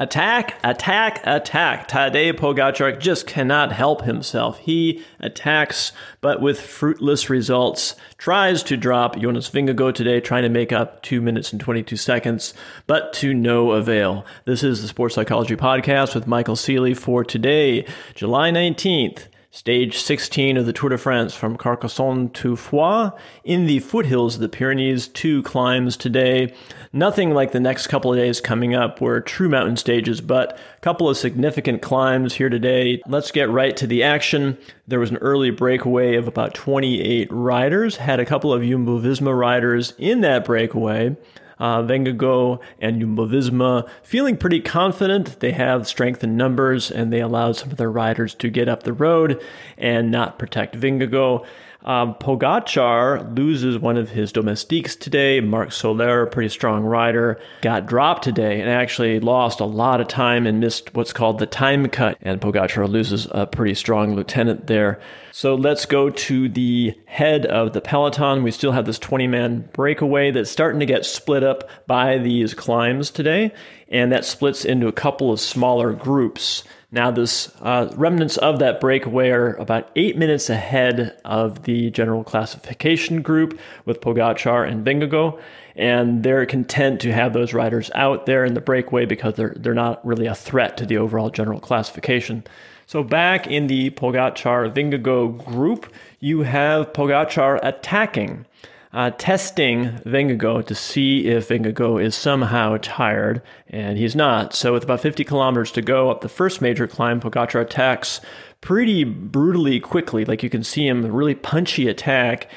Attack, attack, attack. Tadej Pogacar just cannot help himself. He attacks, but with fruitless results. Tries to drop Jonas Vingegaard today, trying to make up 2 minutes and 22 seconds, but to no avail. This is the Sports Psychology Podcast with Michael Sealey for today, July 19th. Stage 16 of the Tour de France from Carcassonne to Foix in the foothills of the Pyrenees. Two climbs today. Nothing like the next couple of days coming up were true mountain stages, but a couple of significant climbs here today. Let's get right to the action. There was an early breakaway of about 28 riders, had a couple of Jumbo Visma riders in that breakaway uh, Vingegaard and Jumbo Visma feeling pretty confident. They have strength in numbers and they allowed some of their riders to get up the road and not protect Vingegaard. Um, Pogacar loses one of his domestiques today. Marc Soler, a pretty strong rider, got dropped today and actually lost a lot of time and missed what's called the time cut. And Pogacar loses a pretty strong lieutenant there. So let's go to the head of the peloton. We still have this 20 man breakaway that's starting to get split up by these climbs today, and that splits into a couple of smaller groups. Now, this uh, remnants of that breakaway are about eight minutes ahead of the general classification group with Pogacar and Vingegaard, and they're content to have those riders out there in the breakaway because they're they're not really a threat to the overall general classification. So back in the Pogacar Vingegaard group, you have Pogacar attacking, uh, testing Vingegaard to see if Vingegaard is somehow tired, and he's not. So with about 50 kilometers to go up the first major climb, Pogacar attacks pretty brutally quickly. Like you can see him a really punchy attack.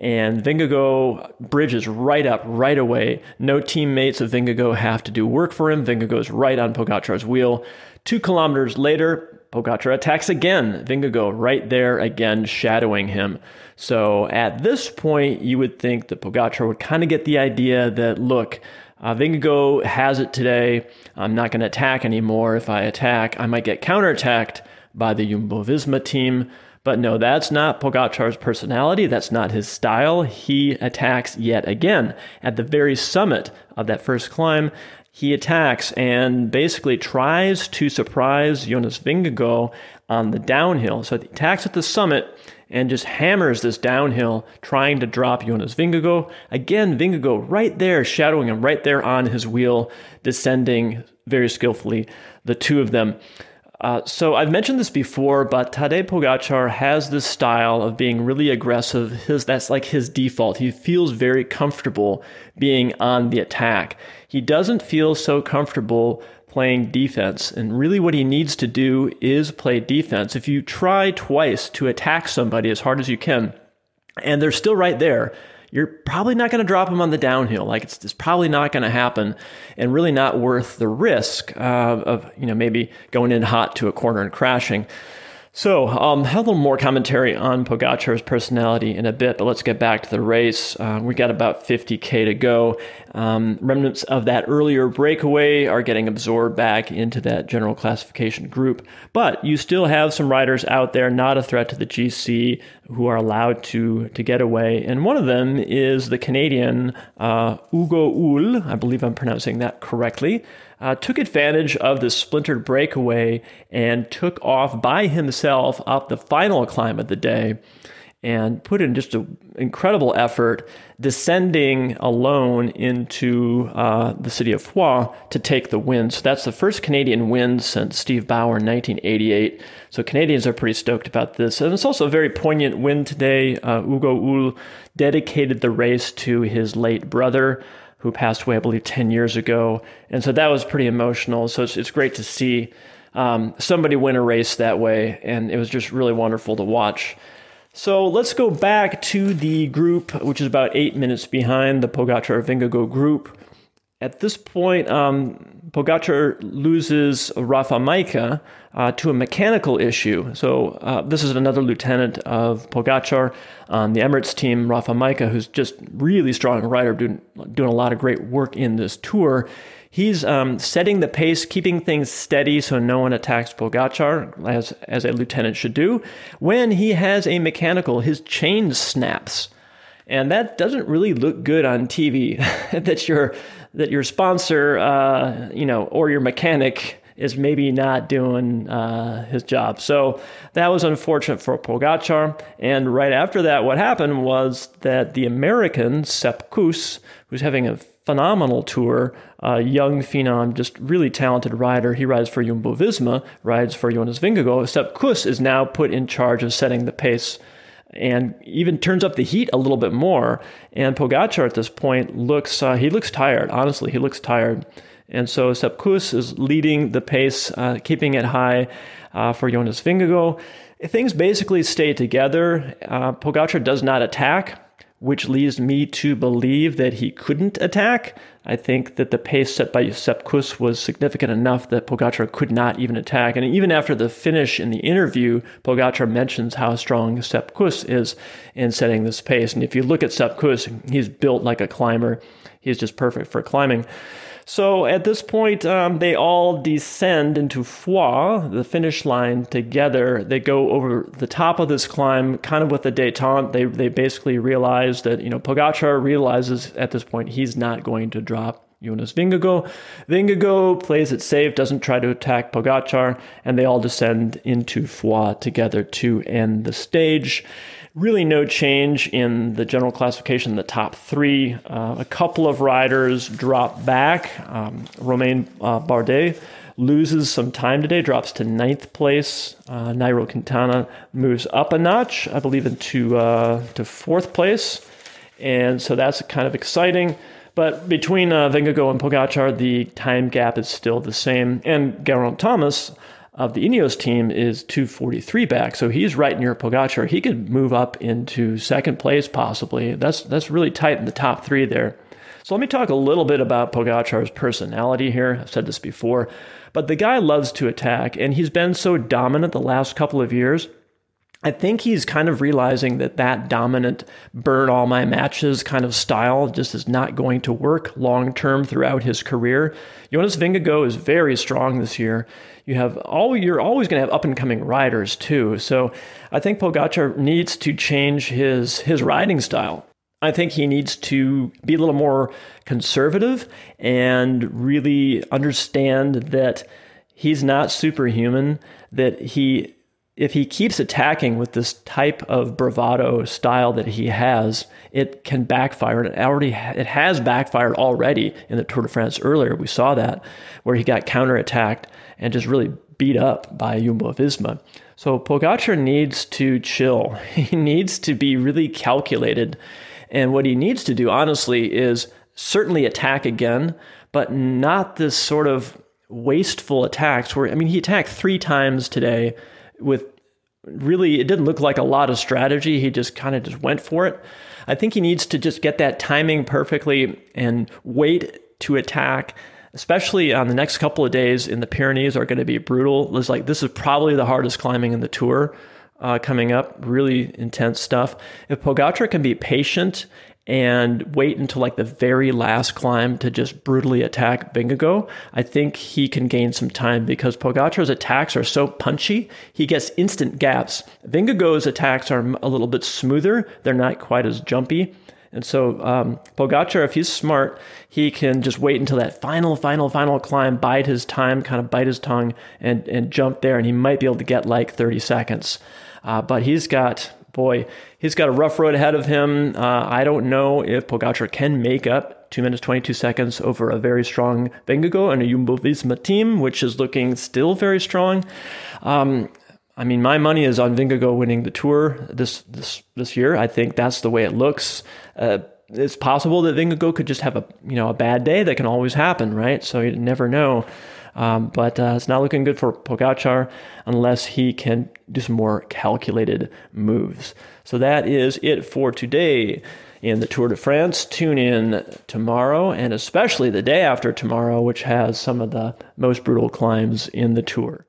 And Vingegaard bridges right up right away. No teammates of Vingegaard have to do work for him. Vingegaard's right on Pogacar's wheel. Two kilometers later, Pogacar attacks again. Vingegaard right there again, shadowing him. So at this point, you would think that Pogacar would kind of get the idea that, look, uh, Vingegaard has it today. I'm not going to attack anymore. If I attack, I might get counterattacked by the Jumbo Visma team. But no, that's not Pogacar's personality. That's not his style. He attacks yet again at the very summit of that first climb he attacks and basically tries to surprise Jonas Vingegaard on the downhill. So he attacks at the summit and just hammers this downhill, trying to drop Jonas Vingegaard. Again, Vingegaard right there, shadowing him right there on his wheel, descending very skillfully, the two of them. Uh, so I've mentioned this before, but Tadej Pogacar has this style of being really aggressive. His that's like his default. He feels very comfortable being on the attack. He doesn't feel so comfortable playing defense. And really, what he needs to do is play defense. If you try twice to attack somebody as hard as you can, and they're still right there, you're probably not going to drop them on the downhill. Like it's, it's probably not going to happen, and really not worth the risk uh, of you know maybe going in hot to a corner and crashing. So, um, have a little more commentary on Pogacar's personality in a bit, but let's get back to the race. Uh, we got about 50k to go. Um, remnants of that earlier breakaway are getting absorbed back into that general classification group, but you still have some riders out there not a threat to the GC who are allowed to to get away, and one of them is the Canadian uh, Hugo Houle. I believe I'm pronouncing that correctly uh, took advantage of the splintered breakaway and took off by himself up the final climb of the day and put in just an incredible effort descending alone into uh, the city of Foix to take the win. So that's the first Canadian win since Steve Bauer in 1988. So Canadians are pretty stoked about this. And it's also a very poignant win today. Uh, Hugo Houle dedicated the race to his late brother who passed away, I believe, 10 years ago. And so that was pretty emotional. So it's, it's great to see um, somebody win a race that way. And it was just really wonderful to watch. So let's go back to the group, which is about eight minutes behind the Pogacar Vingegaard group. At this point, um, Pogacar loses Rafa Majka uh, to a mechanical issue. So uh, this is another lieutenant of Pogacar on the Emirates team, Rafa Majka, who's just really strong rider, doing doing a lot of great work in this tour. He's um, setting the pace, keeping things steady so no one attacks Pogacar, as, as a lieutenant should do. When he has a mechanical, his chain snaps. And that doesn't really look good on TV. that you're that your sponsor, uh, you know, or your mechanic is maybe not doing uh, his job. So that was unfortunate for Pogacar. And right after that, what happened was that the American Sepp Kuss, who's having a phenomenal tour, uh, young phenom, just really talented rider. He rides for Jumbo Visma, rides for Jonas Vingegaard. Sepp Kuss is now put in charge of setting the pace and even turns up the heat a little bit more. And Pogacar at this point looks uh, he looks tired. Honestly, he looks tired. And so Sepp Kuss is leading the pace, uh, keeping it high uh, for Jonas Vingegaard. Things basically stay together. Uh, Pogacar does not attack, which leads me to believe that he couldn't attack. I think that the pace set by Sepp Kuss was significant enough that Pogacar could not even attack. And even after the finish in the interview, Pogacar mentions how strong Sepp Kuss is in setting this pace. And if you look at Sepp Kuss, he's built like a climber. He's just perfect for climbing. So at this point, um, they all descend into Foix, the finish line, together. They go over the top of this climb, kind of with a detente. They they basically realize that you know Pogacar realizes at this point he's not going to drop Jonas Vingegaard. Vingegaard plays it safe, doesn't try to attack Pogacar, and they all descend into Foix together to end the stage. Really, no change in the general classification. The top three, uh, a couple of riders drop back. Um, Romain uh, Bardet loses some time today, drops to ninth place. Uh, Nairo Quintana moves up a notch, I believe, into uh, to fourth place, and so that's kind of exciting. But between uh, Vingegaard and Pogacar, the time gap is still the same. And Geraint Thomas of the Ineos team is 243 back, so he's right near Pogacar. He could move up into second place possibly. That's that's really tight in the top three there. So let me talk a little bit about Pogacar's personality here. I've said this before, but the guy loves to attack, and he's been so dominant the last couple of years. I think he's kind of realizing that that dominant burn all my matches kind of style just is not going to work long term throughout his career. Jonas Vingegaard is very strong this year. You have all you're always going to have up and coming riders too. So I think Pogacar needs to change his his riding style. I think he needs to be a little more conservative and really understand that he's not superhuman, that he if he keeps attacking with this type of bravado style that he has, it can backfire. It already it has backfired already in the Tour de France earlier. We saw that where he got counterattacked and just really beat up by Jumbo Visma. So Pogacar needs to chill. He needs to be really calculated. And what he needs to do, honestly, is certainly attack again, but not this sort of wasteful attacks where, I mean, he attacked three times today with really it didn't look like a lot of strategy. He just kind of just went for it. I think he needs to just get that timing perfectly and wait to attack. Especially on the next couple of days in the Pyrenees are going to be brutal. It's like this is probably the hardest climbing in the tour uh, coming up. Really intense stuff. If Pogacar can be patient and wait until like the very last climb to just brutally attack Vingegaard, I think he can gain some time because Pogacar's attacks are so punchy. He gets instant gaps. Vingegaard's attacks are a little bit smoother. They're not quite as jumpy. And so um, Pogacar, if he's smart, he can just wait until that final, final, final climb, bide his time, kind of bite his tongue, and and jump there, and he might be able to get like 30 seconds. Uh, but he's got boy, he's got a rough road ahead of him. Uh, I don't know if Pogacar can make up two minutes, 22 seconds over a very strong Vingegaard and a Jumbo Visma team, which is looking still very strong. Um, I mean, my money is on Vingegaard winning the Tour this this this year. I think that's the way it looks. Uh, it's possible that Vingegaard could just have a you know a bad day. That can always happen, right? So you never know. Um, but uh, it's not looking good for Pogacar unless he can do some more calculated moves. So that is it for today in the Tour de France. Tune in tomorrow and especially the day after tomorrow, which has some of the most brutal climbs in the Tour.